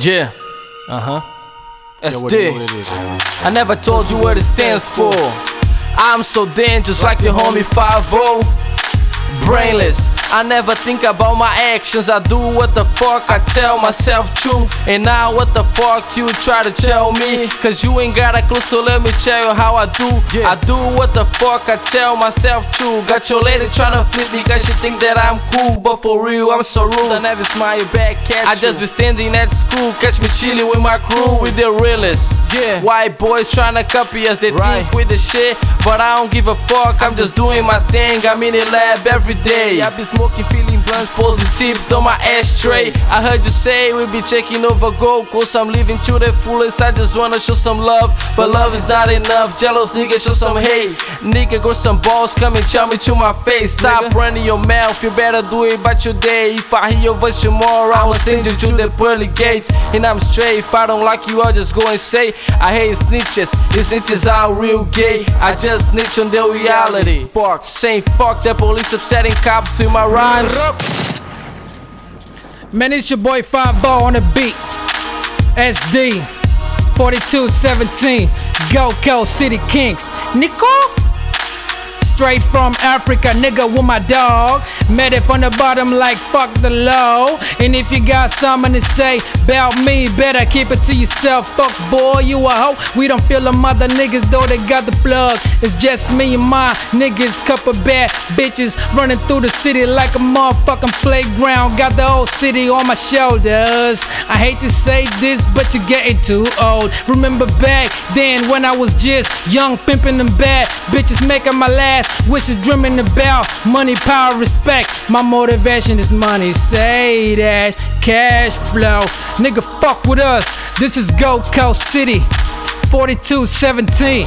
Yeah, Uh huh. SD. what, it- it. what it is. I never told you what it stands for. I'm so dangerous like the homie 5 Brainless. I never think about my actions. I do what the fuck I tell myself true. And now what the fuck you try to tell me? Cause you ain't got a clue, so let me tell you how I do. Yeah. I do what the fuck I tell myself true. Got your lady tryna flip me cause she think that I'm cool. But for real, I'm so rude. I never smile back catch I just be standing at school. Catch me chilling with my crew with the realest. Yeah. White boys tryna copy us, they Right. think with the shit. But I don't give a fuck, I'm just doing my thing. I'm in the lab every day. I be smoking, feeling blunt, exposing tips on my ashtray. I heard you say we be checking over gold, cause I'm living to the fullest. I just wanna show some love, but love is not enough. Jealous nigga, show some hate. Nigga, got some balls, come and tell me to my face. Stop Nigga. running your mouth, you better do it by your day. If I hear your voice tomorrow, I will send you to the pearly gates. And I'm straight, if I don't like you, I'll just go and say, I hate snitches, these snitches are real gay. I just snitch on their reality. Fuck, saying fuck the police upsetting cops with my rhymes. Man, it's your boy 5 Ball on the beat. SD 4217. Go Go City Kings. Nico? Straight from Africa, nigga with my dog. Met it from the bottom like fuck the low. And if you got something to say about me, better keep it to yourself. Fuck boy, you a hoe. We don't feel them other niggas though they got the plug. It's just me and my niggas, couple bad bitches running through the city like a motherfucking playground. Got the whole city on my shoulders. I hate to say this, but you're getting too old. Remember back then when I was just young, pimping them bad bitches, making my last wishes, dreaming about money, power, respect. My motivation is money, say that cash flow. Nigga, fuck with us. This is Gold Coast City, 4217.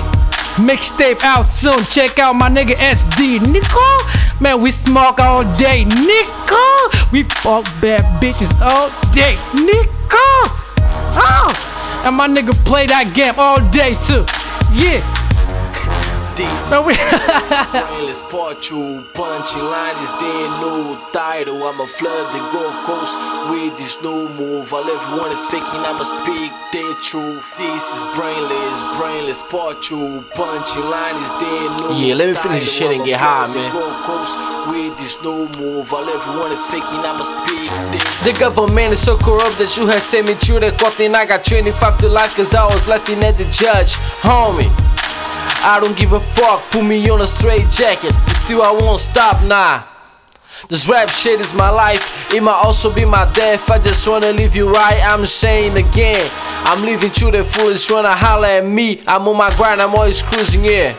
Mixtape out soon. Check out my nigga SD. Nico, man, we smoke all day. Nico, we fuck bad bitches all day. Nico, oh, and my nigga play that game all day too. Yeah. These Man, we- brainless part you punching line is their new title. I'ma flood the Gold Coast with this new move. All everyone is faking, I'ma speak their truth. This is brainless, brainless part you punching line is their new Yeah, let me finish this shit and get high, man. With this new move. All everyone is faking, I'ma speak The government is so corrupt that you have sent me to the court and I got 25 to life cause I was laughing at the judge. Homie. I don't give a fuck, put me on a straight jacket, but still I won't stop, nah. This rap shit is my life, it might also be my death. I just wanna leave you right, I'm saying again. I'm living to the fullest, wanna holler at me. I'm on my grind, I'm always cruising, yeah.